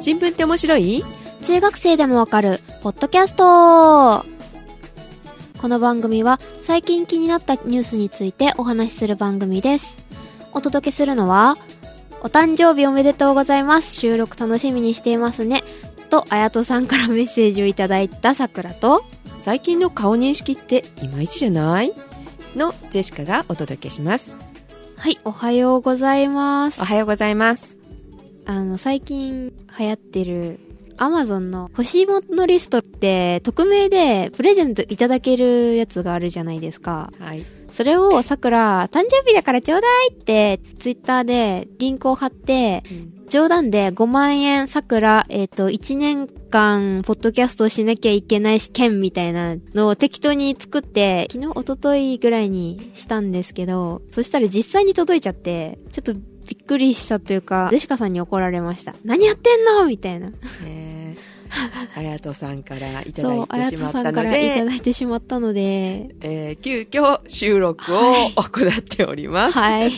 新聞って面白い？中学生でもわかる、ポッドキャストこの番組は最近気になったニュースについてお話しする番組です。お届けするのは、お誕生日おめでとうございます。収録楽しみにしていますね。と、あやとさんからメッセージをいただいたさくらと、最近の顔認識っていまいちじゃない？のジェシカがお届けします。はい、おはようございますお。はようございます。あの、最近流行ってる、アマゾンの欲しいものリストって、匿名でプレゼントいただけるやつがあるじゃないですか。はい。それをさくら、誕生日だからちょうだいって、ツイッターでリンクを貼って、冗談で5万円さくら、えっ、と、1年間、ポッドキャストをしなきゃいけない試験みたいなのを適当に作って、昨日、一昨日ぐらいにしたんですけど、そしたら実際に届いちゃって、ちょっとびっくりしたというか、デシカさんに怒られました。何やってんの？みたいな。ね あやとさんからいただいてしまったのさんからいたで、だいてしまったので、えー急遽収録を行っております。はい。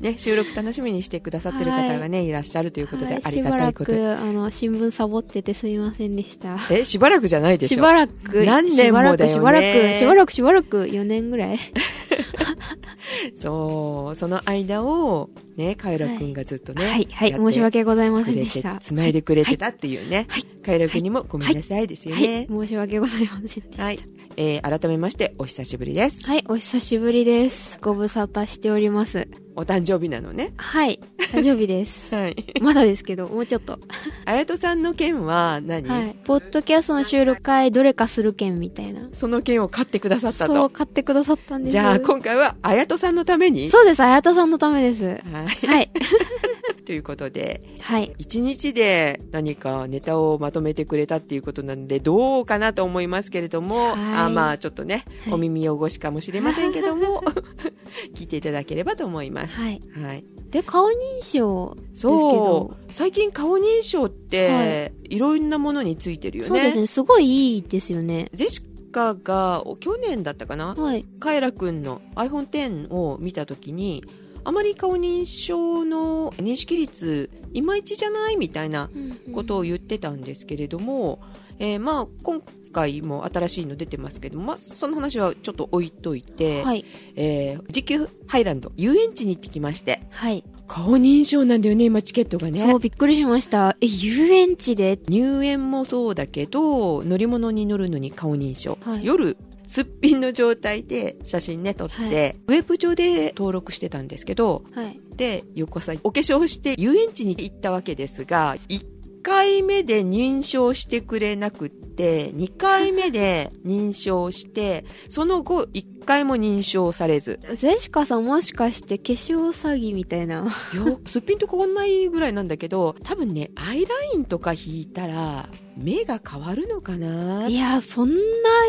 ね、収録楽しみにしてくださってる方がね、い、らっしゃるということで、はいありがたいことしばらく、あの、新聞サボっててすみませんでした。え、しばらくじゃないでしょしばらく、何年もだよねしばらく、しばらく、しばらく、4年ぐらい。そう、その間を、ね、カエラくんがずっとね、はい、はい、申し訳ございませんでした。、繋いでくれてたっていうね、はいカエラくんにもごめんなさいですよはい、ね。申し訳ございませんでした。はい。えー改めまして、お久しぶりです。はい、お久しぶりです。ご無沙汰しております。お誕生日なのね。はい、誕生日です。はい。まだですけど、もうちょっと。あやとさんの件は何、はい。ポッドキャストの収録会、どれかする件みたいな。その件を買ってくださったそう、と。買ってくださったんです。じゃあ、今回はあやとさんのために？そうです、あやたさんのためです。はい。はい。ということで、はい。一日で何かネタをまとめてくれたっていうことなんで、どうかなと思いますけれども、はいあまあちょっとね、はいお耳汚しかもしれませんけども、聞いていただければと思います。はい。はい。で、顔認証ですけそど、う。最近顔認証って、い、ろんなものについてるよね。そうですね、すごいいいですよね。ジェシカが、去年だったかな？はい。カエラくんの iPhone X を見たときに、あまり顔認証の認識率、いまいちじゃないみたいなことを言ってたんですけれども、えーまあ今回も新しいの出てますけども、まあ、その話はちょっと置いといて、はい。えー、時給ハイランド遊園地に行ってきましてはい。顔認証なんだよね今チケットがねそう、びっくりしました。え、遊園地で？入園もそうだけど乗り物に乗るのに顔認証、はい夜すっぴんの状態で写真ね撮って、はいウェブ上で登録してたんですけどはい。で翌朝お化粧して遊園地に行ったわけですが1回目で認証してくれなくって2回目で認証してその後1回も認証されずゼシカさんもしかして化粧詐欺みたいな。よすっぴんと変わんないぐらいなんだけど多分ねアイラインとか引いたら目が変わるのかな？いや、そんな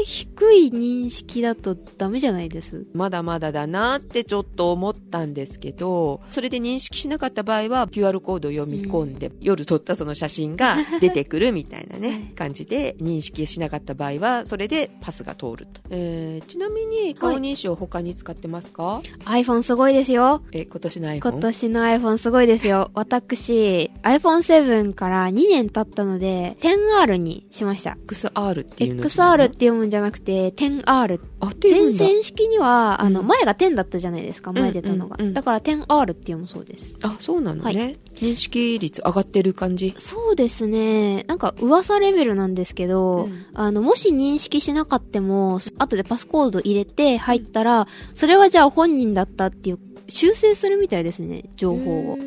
低い認識だとダメじゃないです？まだまだだなってちょっと思ったんですけど、それで認識しなかった場合は QR コードを読み込んで、夜撮ったその写真が出てくるみたいなね、はい感じで認識しなかった場合は、それでパスが通ると。えー、ちなみに顔認証他に使ってますか、iPhone すごいですよ。え、今年の iPhone? 今年の iPhone すごいですよ。私、iPhone7 から2年経ったので、10R にしました。XR っていうの？XR って読むんじゃなくて、10R。あ、って言うんだ。先々式には、あの、うん前が10だったじゃないですか、前出たのが。うんうんうんだから 10R って読むそうです。あ、そうなのね、は認識率上がってる感じ？そうですね。なんか噂レベルなんですけど、うんあの、もし認識しなかっても、後でパスコード入れて入ったら、それはじゃあ本人だったっていう、修正するみたいですね、情報を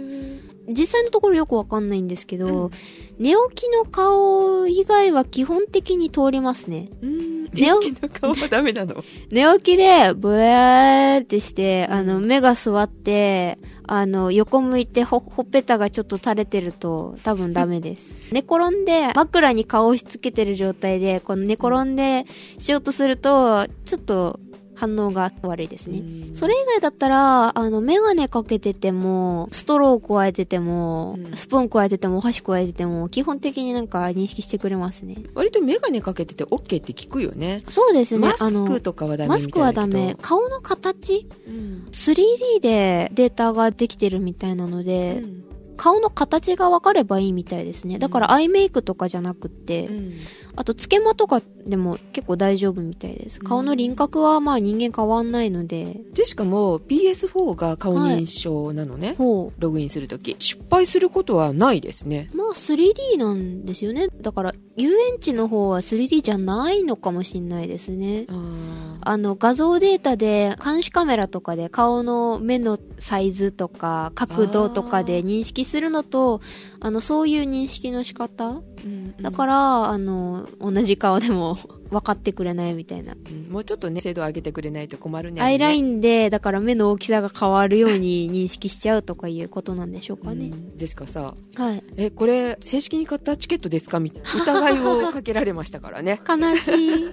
実際のところよくわかんないんですけど、寝起きの顔以外は基本的に通りますね。うん。寝電起気の顔はダメなの？寝起きで、ブエーってして、あの、目が座って、あの、横向いてほ、ほっぺたがちょっと垂れてると、多分ダメです。寝転んで、枕に顔を押し付けてる状態で、この寝転んでしようとすると、ちょっと反応が悪いですね。うんそれ以外だったら、あの、メガネかけてても、ストロー加えてても、うんスプーン加えてても、お箸加えてても、基本的になんか認識してくれますね。割とメガネかけてて OK って聞くよね。そうですね。マあのスクとかはダメマスクはダメ。顔の形？うん 3D でデータができてるみたいなので、うん顔の形が分かればいいみたいですね。だからアイメイクとかじゃなくて、うんあと、つけまとかでも結構大丈夫みたいです。顔の輪郭はまあ人間変わんないので、でしかも PS4 が顔認証なのね、ほログインするとき失敗することはないですねう。まあ 3D なんですよね。だから、遊園地の方は 3D じゃないのかもしんないですね。ああの、画像データで、監視カメラとかで顔の目のサイズとか、角度とかで認識するのと、あの、そういう認識の仕方？ーうんだから、あの、同じ顔でも 分かってくれないみたいな。うんもうちょっとね精度上げてくれないと困るねアイラインンで、だから目の大きさが変わるように認識しちゃうとかいうことなんでしょうかね。ですかさはい。えこれ正式に買ったチケットですかみ疑いをかけられましたからね 悲しい。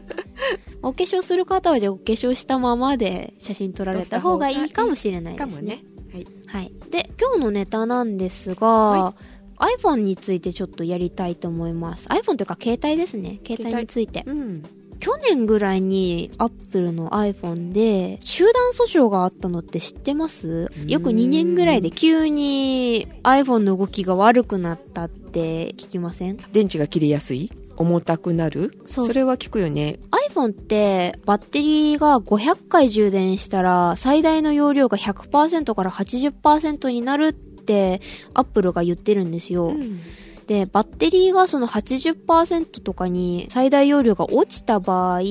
お化粧する方はじゃあお化粧したままで写真撮られた方がいいかもしれないですね。かもねはいはい。で、今日のネタなんですが、iPhone についてちょっとやりたいと思います。iPhone というか携帯ですね。携帯について。うん。去年ぐらいに Apple の iPhone で集団訴訟があったのって知ってます？うん。よく2年ぐらいで急に iPhone の動きが悪くなったって聞きません？電池が切れやすい？重たくなる？それは聞くよね。iPhone ってバッテリーが500回充電したら最大の容量が100%から80%になるって Apple が言ってるんですよ。うん。で、バッテリーがその80%とかに最大容量が落ちた場合、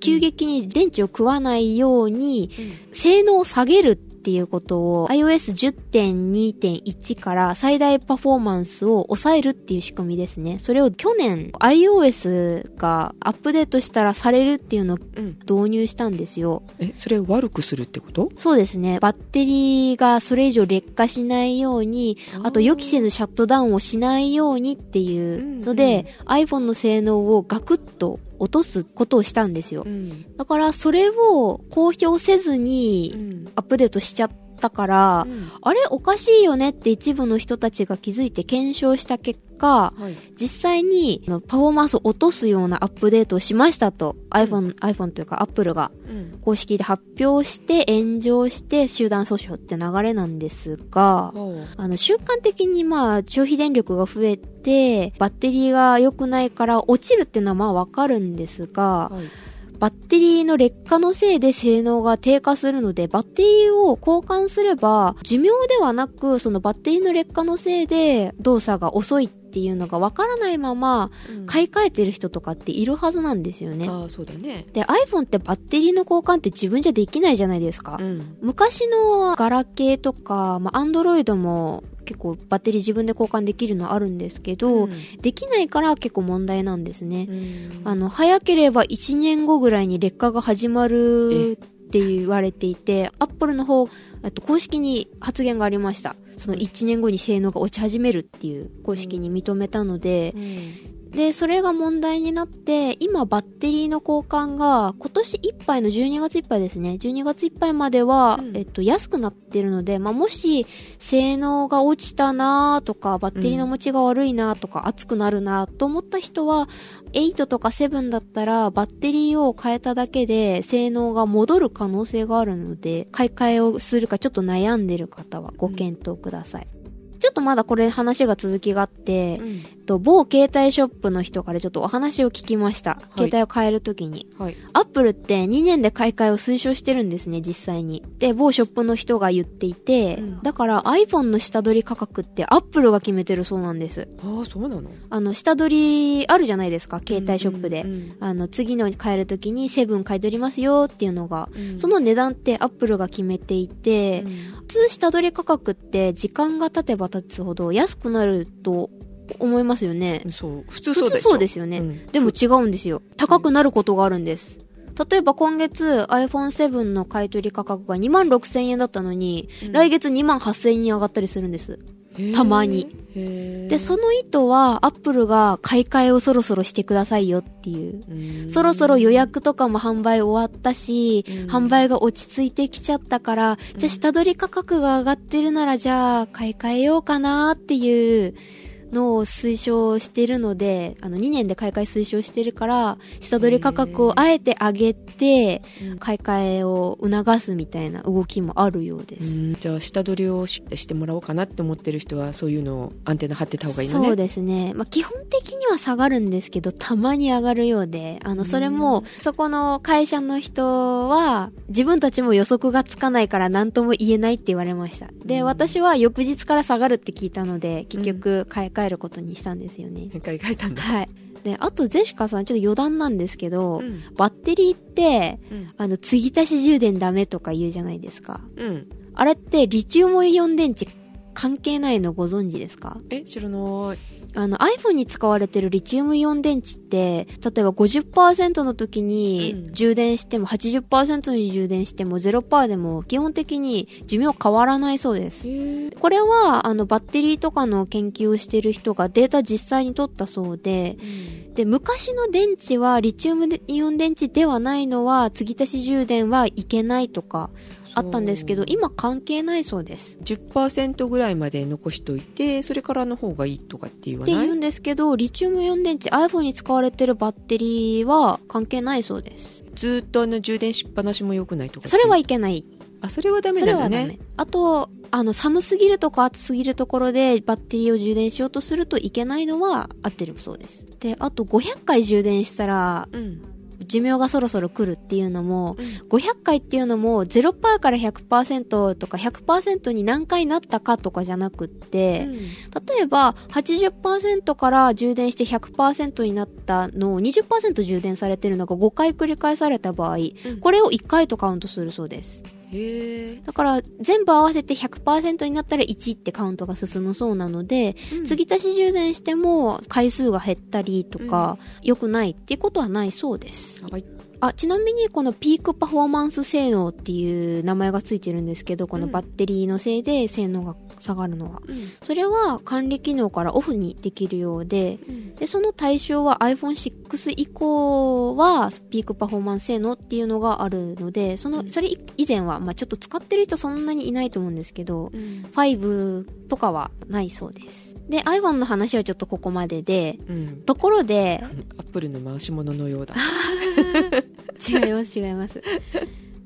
急激に電池を食わないように性能を下げるっていうことを iOS10.2.1 から最大パフォーマンスを抑えるっていう仕組みですね。それを去年 iOS がアップデートしたらされるっていうのをうん導入したんですよ。えそれ悪くするってこと？そうですね。バッテリーがそれ以上劣化しないように、あと予期せぬシャットダウンをしないようにっていうので、iPhone の性能をガクッと落とすことをしたんですよ。んだからそれを公表せずうにんアップデートしちゃったから、あれおかしいよねって一部の人たちが気づいて検証した結果、はい。実際にパフォーマンスを落とすようなアップデートをしましたと、iPhone、iPhone というか Apple が。うん。公式で発表して炎上して集団訴訟って流れなんですが、あの瞬間的にまあ消費電力が増えてバッテリーが良くないから落ちるっていうのはまあわかるんですが、はいバッテリーの劣化のせいで性能が低下するので、バッテリーを交換すれば、寿命ではなく、そのバッテリーの劣化のせいで動作が遅いっていうのがわからないまま、うん買い替えてる人とかっているはずなんですよね。ああそうだねで、iPhone ってバッテリーの交換って自分じゃできないじゃないですか。うん昔のガラケーとか、まあ、アンドロイドも結構バッテリー自分で交換できるのあるんですけど、うん。できないから結構問題なんですね。うん。あの、早ければ1年後ぐらいに劣化が始まるって言われていて、アップルの方、えっと、公式に発言がありました。その1年後に性能が落ち始めるっていう公式に認めたのでう、んで、それが問題になって、今バッテリーの交換が今年いっぱいの12月いっぱいですね。12月いっぱいまでは、うんえっと、安くなってるので、まあ、もし、性能が落ちたなとか、バッテリーの持ちが悪いなとか、熱くなるなと思った人は、8とか7だったら、バッテリーを変えただけで、性能が戻る可能性があるので、買い替えをするかちょっと悩んでる方はご検討ください。ちょっとまだこれ話が続きがあって、うんと、某携帯ショップの人からちょっとお話を聞きました。い携帯を変えるときに。はいアップルって2年で買い替えを推奨してるんですね、実際に。で、某ショップの人が言っていて、うんだから iPhone の下取り価格ってアップルが決めてるそうなんです。ああそうなの？あの、下取りあるじゃないですか、携帯ショップで。うんうんあの、次の買えるときにセブン買い取りますよっていうのが、うんその値段ってアップルが決めていて、普通下取り価格って時間が経てば経つほど安くなると思いますよねう。んそう普通そうでそうですよね。うんでも違うんですよ。高くなることがあるんです。例えば今月 iPhone7 の買い取り価格が2万6千円だったのに、うん来月2万8千円に上がったりするんです。たまにで、その意図はアップルが買い替えをそろそろしてくださいよっていう。うんそろそろ予約とかも販売終わったし、うん販売が落ち着いてきちゃったから、じゃあ下取り価格が上がってるならじゃあ買い替えようかなっていうのを推奨してるので、あの、2年で買い替え推奨してるから、下取り価格をあえて上げて、買い替えを促すみたいな動きもあるようです。うん。じゃあ下取りをししてもらおうかなって思ってる人はそういうのをアンテナ張ってた方がいいのね。そうですね。まあ、基本的には下がるんですけど、たまに上がるようで、あの、それも、そこの会社の人は、自分たちも予測がつかないから何とも言えないって言われました。で、うん。私は翌日から下がるって聞いたので、結局買い替えることにしたんですよね。たんだ、はい。で、あと、ゼシカさん、ちょっと余談なんですけど、うんバッテリーって、うんあの、継ぎ足し充電ダメとか言うじゃないですか。うん、あれって、リチウムイオン電池関係ないのご存知ですか？え知らないあの iPhone に使われてるリチウムイオン電池って、例えば50%の時うにん。充電しても、80%に充電しても0%でも基本的に寿命変わらないそうです。これは、あの、バッテリーとかの研究をしてる人がデータ実際に取ったそうで、で、昔の電池はリチウムイオン電池ではないのは、継ぎ足し充電はいけないとかあったんですけど、今関係ないそうです。10%ぐらいまで残しといてそれからの方がいいとかって言わない？って言うんですけど、リチウムイオン電池、iPhone に使われてるバッテリーは関係ないそうです。ずーっとあの充電しっぱなしも良くないとかそれはいけない。あそれはダメそれはダメなんだね。あと、あの、寒すぎるとか暑すぎるところでバッテリーを充電しようとするといけないのは合ってるそうです。で、あと500回充電したら、うん寿命がそろそろ来るっていうのも、うん。500回っていうのも0%から100%とか100%に何回なったかとかじゃなくって、例えば80%から充電して100%になったのを20%充電されてるのが5回繰り返された場合、うん。これを1回とカウントするそうです。へえだから全部合わせて100%になったら1ってカウントが進むそうなので、継ぎ足し充電しても回数が減ったりとか、良くないっていうことはないそうです。はい。あ、ちなみにこのピークパフォーマンス性能っていう名前がついてるんですけど、このバッテリーのせいで性能が下がるのは。うんそれは管理機能からオフにできるようで、うんで、その対象は iPhone6 以降はピークパフォーマンス性能っていうのがあるので、その、うんそれ以前は、まあちょっと使ってる人そんなにいないと思うんですけど、うん5とかはないそうです。で、iPhone の話はちょっとここまでで、うんところで、アップルの回し物のようだ違います違います。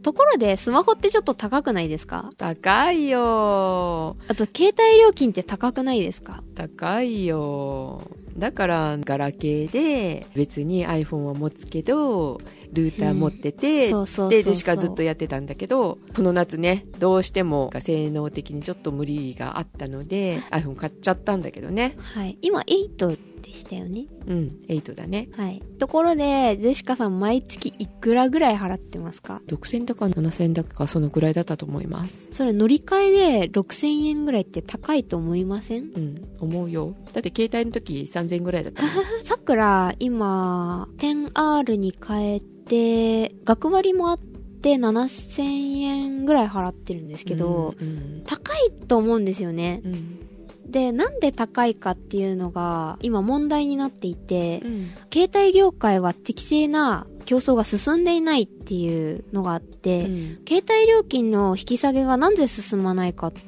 ところで、スマホってちょっと高くないですか？高いよ。あと、携帯料金って高くないですか？高いよ。だからガラケーで別に iPhone は持つけどルーター持ってて、ででしかずっとやってたんだけどこの夏ねどうしても性能的にちょっと無理があったので iPhone 買っちゃったんだけどね。はい。今、8でしたよね。うん。8だね。はい。ところで、ジェシカさん毎月いくらぐらい払ってますか？6000だか7000だかそのぐらいだったと思います。それ乗り換えで6000円ぐらいって高いと思いません？うん。思うよ。だって携帯の時3000ぐらいだった。さくら、今、10R に変えて、学割もあって7000円ぐらい払ってるんですけど、うん。高いと思うんですよね。うんで、なんで高いかっていうのが今問題になっていて、うん。携帯業界は適正な競争が進んでいないっていうのがあって、うん。携帯料金の引き下げがなんで進まないかって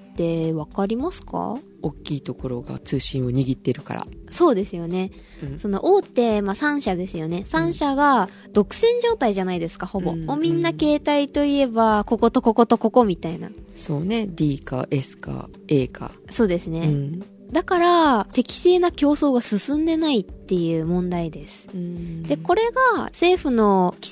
わかりますか？大きいところが通信を握ってるから、そうですよね。うんその大手、まあ、3社ですよね。3社が独占状態じゃないですか、ほぼ。うんもうみんな携帯といえば、こことこことここみたいな。そうね D か S か A か、そうですね。うんだから、適正な競争が進んでないっていう問題です。うんで、これが政府の規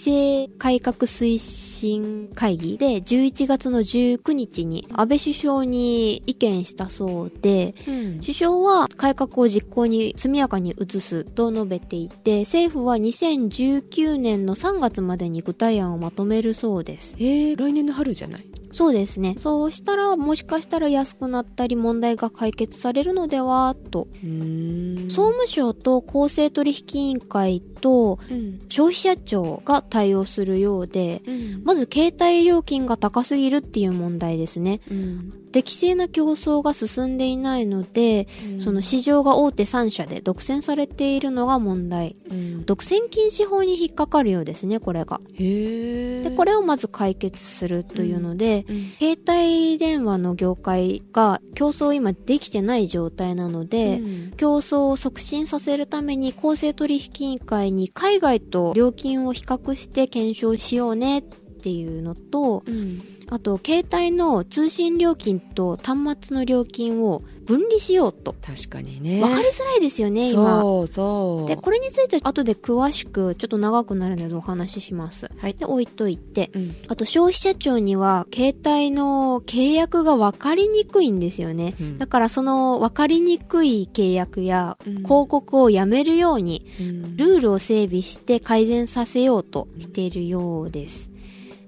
制改革推進会議で11月の19日に安倍首相に意見したそうで、うん首相は改革を実行に速やかに移すと述べていて、政府は2019年の3月までに具体案をまとめるそうです。えー、来年の春じゃない？そうですね。そうしたら、もしかしたら安くなったり問題が解決されるのでは、と。うん総務省と公正取引委員会とうん消費者庁が対応するようで、うんまず携帯料金が高すぎるっていう問題ですね。うん適正な競争が進んでいないので、うん。その市場が大手3社で独占されているのが問題。うん。独占禁止法に引っかかるようですね、これが。へえで、これをまず解決するというので、うん携帯電話の業界が競争今できてない状態なので、うん。競争を促進させるために公正取引委員会に海外と料金を比較して検証しようねっていうのと、うんあと携帯の通信料金と端末の料金を分離しようと。確かにねわかりづらいですよね、今。そうそうで、これについて後で詳しく、ちょっと長くなるのでお話しします。はいで、置いといて。うんあと消費者庁には携帯の契約が分かりにくいんですよね。うんだからその分かりにくい契約やうん広告をやめるようにうんルールを整備して改善させようとしているようです。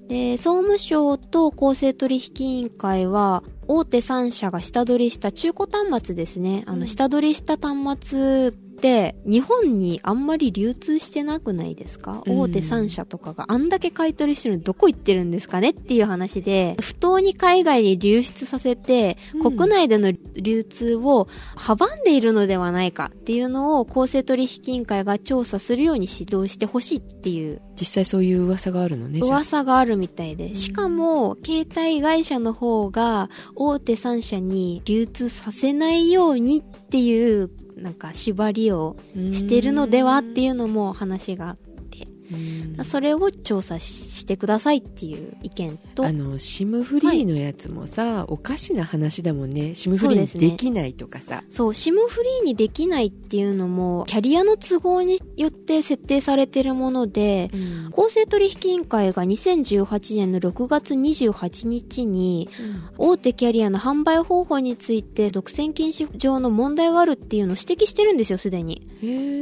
で、総務省と公正取引委員会は大手3社が下取りした中古端末ですね。あの、うん下取りした端末って日本にあんまり流通してなくないですか、うん。大手3社とかがあんだけ買い取りしてるのにどこ行ってるんですかねっていう話で、不当に海外に流出させて、うん。国内での流通を阻んでいるのではないかっていうのを公正取引委員会が調査するように指導してほしいっていう。実際そういう噂があるのね噂があるみたいで、しかも携帯会社の方が大手3社に流通させないようにっていうなんか縛りをしてるのではっていうのも話が、それを調査ししてくださいっていう意見と、あの SIM フリーのやつもさ、おかしな話だもんね。SIM フリーにできないとかさ。そう、SIM フリーにできないっていうのも、キャリアの都合によって設定されてるもので、うん。公正取引委員会が2018年の6月28日に、大手キャリアの販売方法について独占禁止上の問題があるっていうのを指摘してるんですよ、すでに。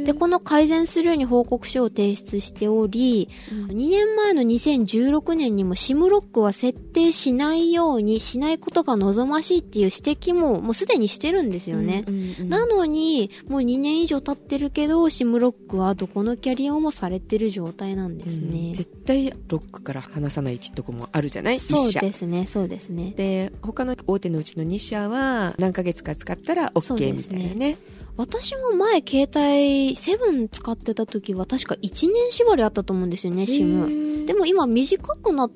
で、この改善するように報告書を提出しており、2年前の2016年にも SIM ロックは設定しないようにしないことが望ましいっていう指摘ももうすでにしてるんですよね。うんうんうんなのに、もう2年以上経ってるけど、SIM ロックはどこのキャリアもされてる状態なんですうん。ね。絶対ロックから離さないとこもあるじゃない？そうですね、そうですね。で他の大手のうちの2社は何ヶ月か使ったら OK みたいなね私も前携帯7使ってた時は確か1年縛りあったと思うんですよね、SIM。でもも今短くなっ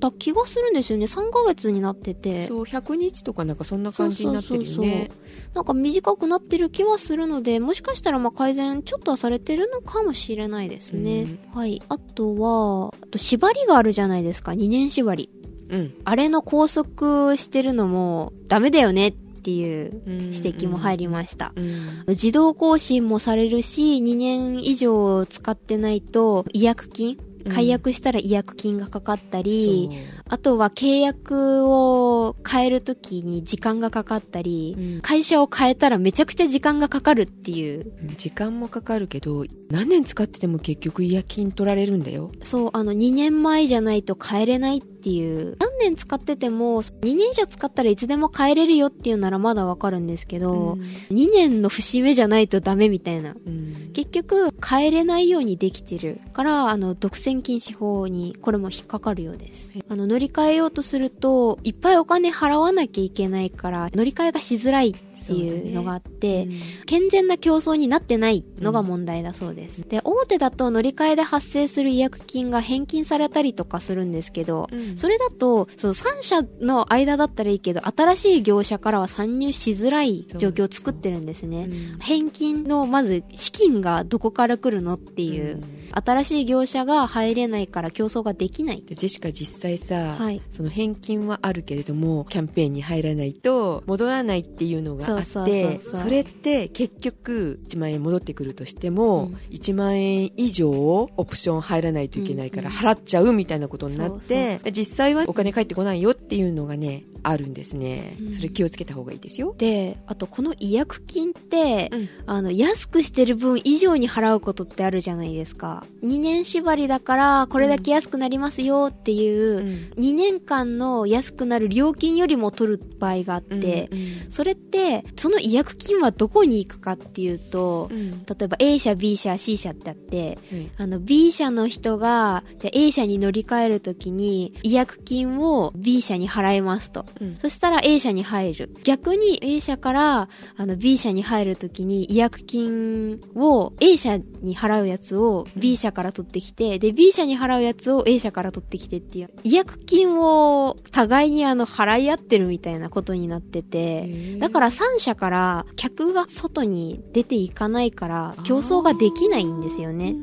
た気がするんですよね。3ヶ月になってて。そう100日とかなんかそんな感じになってるよねなんか短くなってる気はするので、もしかしたらまあ改善ちょっとはされてるのかもしれないですね。はい。あとは、あと縛りがあるじゃないですか、2年縛り。うんあれの拘束してるのもダメだよねっていう指指摘も入りました。うん自動更新もされるし、2年以上使ってないと違約金解約したら違約金がかかったり、あとは契約を変えるときに時間がかかったり、うん会社を変えたらめちゃくちゃ時間がかかるっていう。時間もかかるけど何年使ってても結局違約金取られるんだよそう、あの、2年前じゃないと変えれないっていう。何年使ってても、2年以上使ったらいつでも変えれるよっていうならまだわかるんですけど、2年の節目じゃないとダメみたいな。うん結局、変えれないようにできてるから、あの、独占禁止法に、これも引っかかるようです。あの、乗り換えようとすると、いっぱいお金払わなきゃいけないから、乗り換えがしづらいっていうのがあって、健全な競争になってないのが問題だそうです。で、大手だと乗り換えで発生する違約金が返金されたりとかするんですけど、うんそれだと、その3社の間だったらいいけど、新しい業者からは参入しづらい状況を作ってるんですね。うん返金のまず資金がどこから来るのっていう、うん新しい業者が入れないから競争ができない。でジェシカ実際さ、はいその返金はあるけれどもキャンペーンに入らないと戻らないっていうのがあってそれって結局1万円戻ってくるとしても、うん。1万円以上オプション入らないといけないからうん払っちゃうみたいなことになって、実際はお金返ってこないよっていうのがねあるんですね、うん。それ気をつけた方がいいですよ、で、あとこの違約金って、うん。あの、安くしてる分以上に払うことってあるじゃないですか。2年縛りだから、これだけ安くなりますよっていう、うん。2年間の安くなる料金よりも取る場合があって、うんそれって、その違約金はどこに行くかっていうと、うん。例えば A 社、B 社、C 社ってあって、はい。あの B 社の人が、じゃあ A 社に乗り換えるときに違約金を B 社に払いますと。うんそしたら A 社に入る。逆に A 社からあの B 社に入るときに違約金を A 社に払うやつを B 社から取ってきて、で B 社に払うやつを A 社から取ってきてっていう。違約金を互いにあの払い合ってるみたいなことになってて、だから3社から客が外に出ていかないから競争ができないんですよね。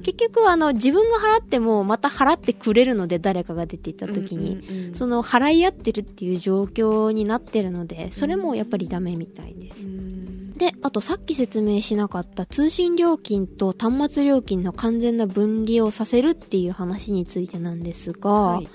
結局あの自分が払ってもまた払ってくれるので誰かが出ていった時に、その払い合ってるっていう状況になってるのでそれもやっぱりダメみたいです、であとさっき説明しなかった通信料金と端末料金の完全な分離をさせるっていう話についてなんですが、はい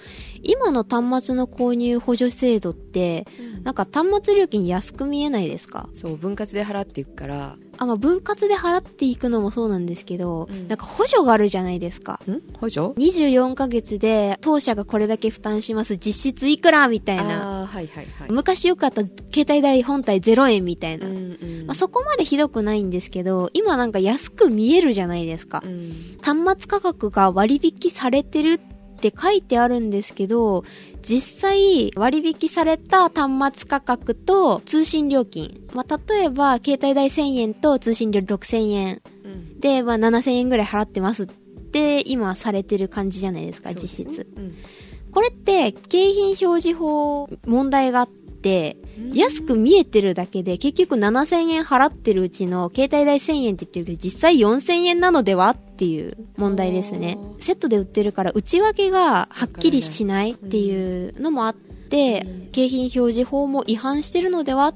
今の端末の購入補助制度ってなんか端末料金安く見えないですか？そう分割で払っていくから。あ、まあ、分割で払っていくのもそうなんですけど、うん。なんか補助があるじゃないですか。ん？補助？24ヶ月で当社がこれだけ負担します。実質いくら？みたいな。ああはいはいはい。昔よかった携帯代本体0円みたいな。うんうん。まあ、そこまでひどくないんですけど、今なんか安く見えるじゃないですか。う。ん。端末価格が割引されてるって書いてあるんですけど、実際割引された端末価格と通信料金。まあ、例えば携帯代1000円と通信料6000円。うんで、まあ、7000円ぐらい払ってますって今されてる感じじゃないですか、実質。うんこれって景品表示法問題があって、安く見えてるだけで結局7000円払ってるうちの携帯代1000円って言ってるけど実際4000円なのではっていう問題ですね。セットで売ってるから内訳がはっきりしないっていうのもあって、うん。景品表示法も違反してるのではっ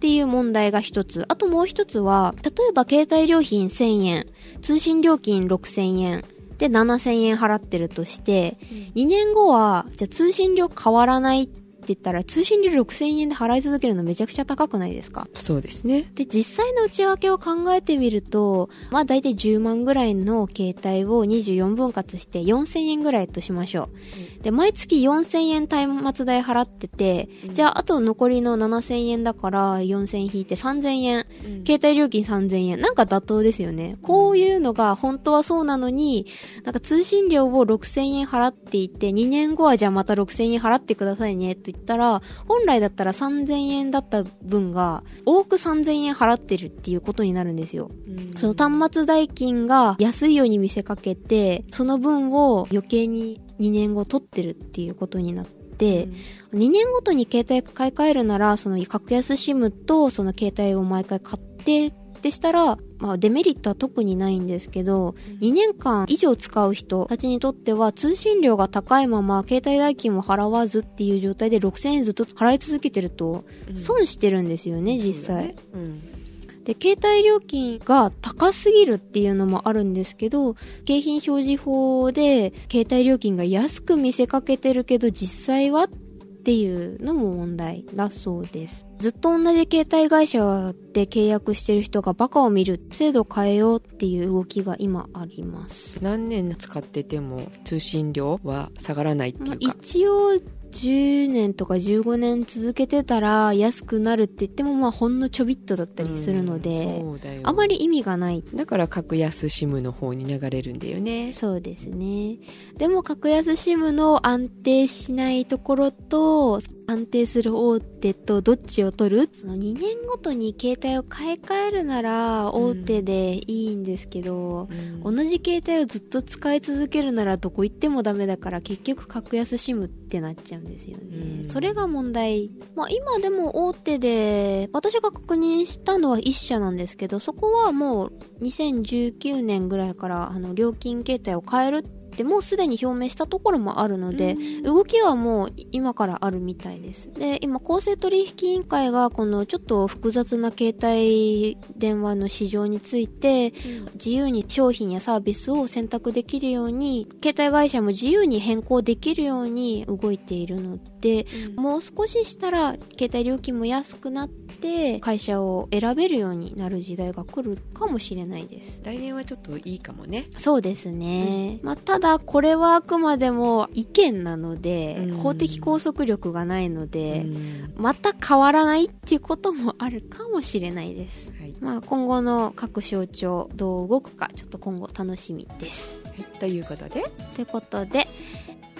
ていう問題が一つ。あともう一つは、例えば携帯料金1000円、通信料金6000円、で7000円払ってるとして、2年後は、じゃあ通信料変わらないって言ったら、通信料6000円で払い続けるのめちゃくちゃ高くないですか？そうですねで、実際の内訳を考えてみると、まあ大体10万ぐらいの携帯を24分割して4000円ぐらいとしましょう。で、毎月4000円端末代払ってて、じゃああと残りの7000円だから4000円引いて3000円。うん携帯料金3000円。なんか妥当ですよね。こういうのが本当はそうなのに、なんか通信料を6000円払っていて、2年後はじゃあまた6000円払ってくださいねと言ったら、本来だったら3000円だった分が、多く3000円払ってるっていうことになるんですよ。うんその端末代金が安いように見せかけて、その分を余計に2年後取ってるっていうことになって、2年ごとに携帯買い替えるなら、その格安 SIM とその携帯を毎回買ってってしたら、まあデメリットは特にないんですけど、2年間以上使う人たちにとっては通信料が高いまま携帯代金も払わずっていう状態で6000円ずっと払い続けてるとうん。損してるんですよね、実際。そうだね。うんで、携帯料金が高すぎるっていうのもあるんですけど、景品表示法で携帯料金が安く見せかけてるけど実際はっていうのも問題だそうです。ずっと同じ携帯会社で契約してる人がバカを見る制度を変えようっていう動きが今あります。何年使ってても通信料は下がらないってまあいうか、一応10年とか15年続けてたら安くなるって言ってもまあほんのちょびっとだったりするので、うんあまり意味がない。だから格安 SIM の方に流れるんだよね。そうですね。でも、格安 SIM の安定しないところと、安定する大手とどっちを取る？その2年ごとに携帯を買い替えるなら大手でいいんですけど、うん同じ携帯をずっと使い続けるならどこ行ってもダメだから結局格安 SIM ってなっちゃうんですよね。うんそれが問題。まあ今でも大手で、私が確認したのは1社なんですけど、そこはもう2019年ぐらいからあの料金形態を変えるってもうすでに表明したところもあるので、うん動きはもう今からあるみたいです。で、今公正取引委員会がこのちょっと複雑な携帯電話の市場について、自由に商品やサービスを選択できるように、携帯会社も自由に変更できるように動いているので、もう少ししたら携帯料金も安くなって会社を選べるようになる時代が来るかもしれないです。来年はちょっといいかもねそうですね。まあ、ただこれはあくまでも意見なので、うん。法的拘束力がないので、うん。また変わらないっていうこともあるかもしれないです。はい、まあ今後の各省庁どう動くかちょっと今後楽しみです。はい、ということで。ということで、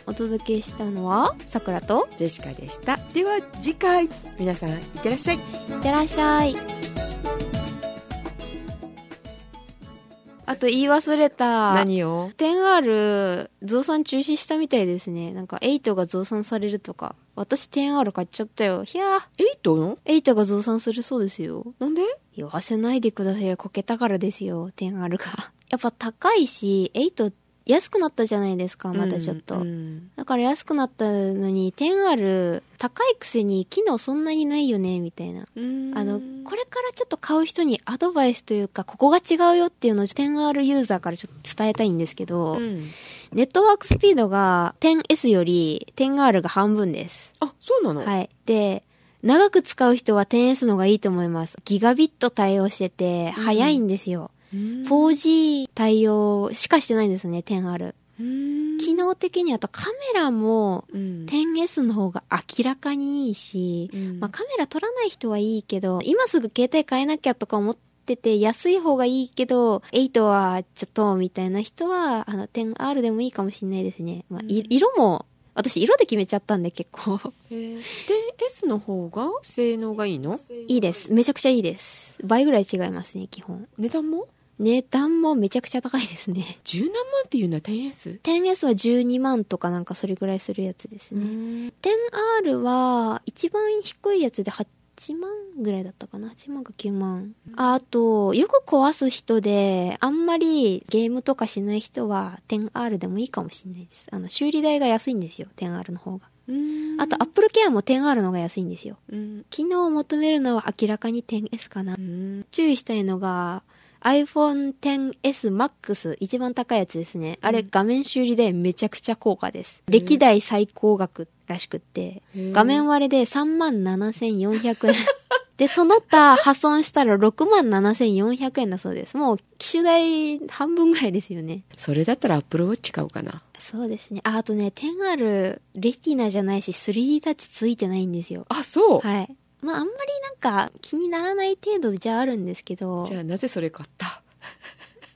お届けしたのは、さくらと、ジェシカでした。では次回皆さんいってらっしゃい。いってらっしゃい。と言い忘れた。何を？10R 増産中止したみたいですね。なんか8が増産されるとか。私 10R 買っちゃったよ。ひゃー。エイトの？8が増産するそうですよ。なんで？言わせないでくださいよ。こけたからですよ。10R が。やっぱ高いし、8安くなったじゃないですか、まだちょっと。うんうんだから安くなったのに 10R 高いくせに機能そんなにないよね、みたいな。うんあの、これからちょっと買う人にアドバイスというか、ここが違うよっていうのを 10R ユーザーからちょっと伝えたいんですけど、うんネットワークスピードが 10S より 10R が半分です。あそうなの、はい。で、長く使う人は 10S の方がいいと思います。ギガビット対応してて、早いんですよ。うん、4G 対応しかしてないんですね、10R。うん機能的にあとカメラもうん、10S の方が明らかにいいし、うんまあカメラ撮らない人はいいけど、今すぐ携帯変えなきゃとか思ってて、安い方がいいけど、8はちょっと、みたいな人は、あの、10R でもいいかもしれないですね。まあ、い色も、私色で決めちゃったんで結構えー、10S の方が性能がいいの？いいです。めちゃくちゃいいです。倍ぐらい違いますね、基本。値段も？値段もめちゃくちゃ高いですね。十何万っていうのは 10S? 10S は12万とかなんかそれぐらいするやつですね。ん。10R は一番低いやつで8万ぐらいだったかな？8万か9万。ああとよく壊す人であんまりゲームとかしない人は 10R でもいいかもしれないです。あの修理代が安いんですよ 10R の方が。うん。あと Apple Care も 10R の方が安いんですよ。うん。機能を求めるのは明らかに 10S かな。うん。注意したいのが iPhone XS Max 一番高いやつですね。あれ画面修理でめちゃくちゃ高価です。歴代最高額らしくって画面割れで37,400円。で、その他破損したら67,400円だそうです。もう機種代半分ぐらいですよね。それだったら Apple Watch 買うかなそうですね。あ、あとね、10R レティナじゃないし 3D タッチついてないんですよ。あそう、はい。まああんまりなんか気にならない程度じゃあるんですけど。じゃあなぜそれ買った？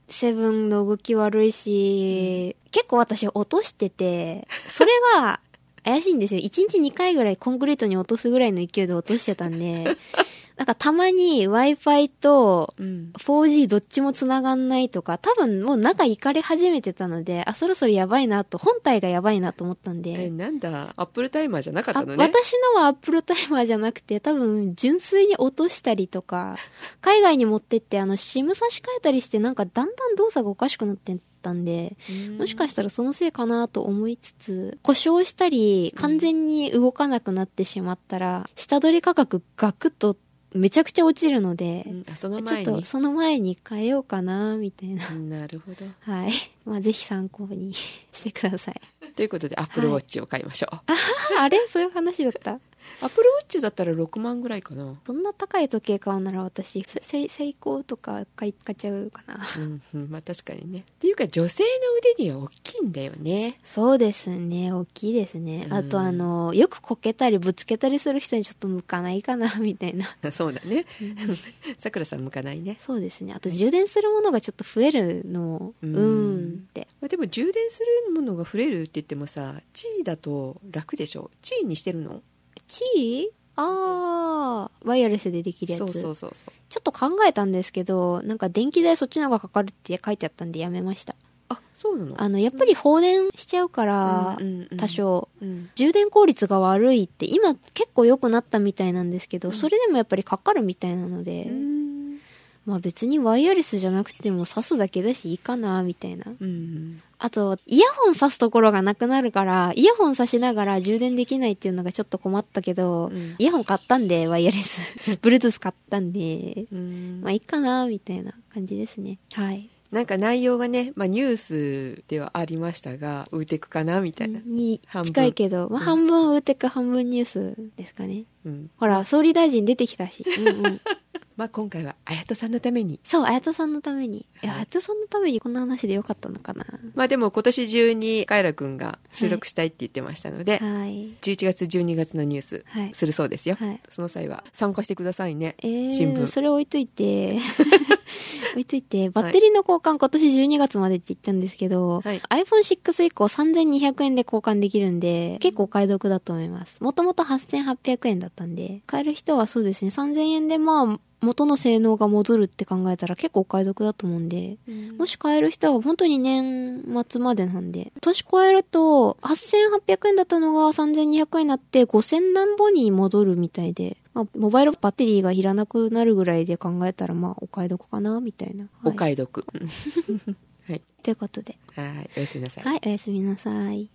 セブンの動き悪いし、結構私落としてて、それが怪しいんですよ。1日2回ぐらいコンクリートに落とすぐらいの勢いで落としてたんで、なんかたまに Wi-Fi とうん。4G どっちも繋がんないとか、多分もう中行かれ始めてたので、あ、そろそろやばいなと、本体がやばいなと思ったんで、えなんだ？ Apple タイマーじゃなかったのね。私のは Apple タイマーじゃなくて、多分純粋に落としたりとか、海外に持ってって、あの、SIM 差し替えたりして、なんかだんだん動作がおかしくなってったんで、うんもしかしたらそのせいかなと思いつつ、故障したり、完全に動かなくなってしまったら、下取り価格ガクッとめちゃくちゃ落ちるのでう、んあそのちょっ前にとその前に変えようかな、みたいな。なるほどはい。まあ、ぜひ参考にしてください。ということで Apple はい Watch を買いましょう、ああれ？そういう話だった？Apple Watch だったら6万ぐらいかなそんな高い時計買うなら私、セイコーとか買い買っちゃうかな。うん、うん、まあ確かにねっていうか女性の腕には大きいんだよねそうですね。大きいですね。あとうんあの、よくこけたりぶつけたりする人にちょっと向かないかな、みたいな。そうだね さくらさん向かないね、そうですね。あと充電するものがちょっと増えるの、ううんーんって。まあ、でも充電するものが増えるって言ってもさチーだと楽でしょ？チーにしてるの？チーあー、ワイヤレスでできるやつ。そうそうそうそうちょっと考えたんですけど、なんか電気代そっちの方がかかるって書いてあったんでやめました。あそうなの？あの、やっぱり放電しちゃうから、うんうんうん多少。うん充電効率が悪いって今結構良くなったみたいなんですけど、それでもやっぱりかかるみたいなので、うんまあ別にワイヤレスじゃなくても挿すだけだしいいかなみたいな。うんあと、イヤホン挿すところがなくなるから、イヤホン挿しながら充電できないっていうのがちょっと困ったけど、うんイヤホン買ったんで、ワイヤレス。Bluetooth 買ったんで、うんまあいいかなみたいな感じですね。はい。なんか内容がね、まあ、ニュースではありましたがウーテクかなみたいな、に近いけど、まあ半分ウーテク半分ニュースですかね。うんほら、総理大臣出てきたし。うんうん。まあ、今回は綾人さんのために。そう、あやとさんのために。い。や、はいあやとさんのためにこんな話でよかったのかな。まあでも今年中にカイラくんが収録したいって言ってましたので、はい。11月12月のニュースはい。するそうですよ、はい。その際は参加してくださいね、えー、新聞。それ置いといて、置いといて、バッテリーの交換今年12月までって言ったんですけど、はい。iPhone6 以降3200円で交換できるんで、結構お買い得だと思います。もともと8800円だったんで、買える人はそうですね、3000円でまあ、元の性能が戻るって考えたら結構お買い得だと思うんで、もし買える人は本当に年末までなんで、年越えると8800円だったのが3200円になって5000何本に戻るみたいで、まあ、モバイルバッテリーがいらなくなるぐらいで考えたらまあお買い得かなみたいな。おはい、買い得、はいということで。はいおやすみなさいはい、おやすみなさい。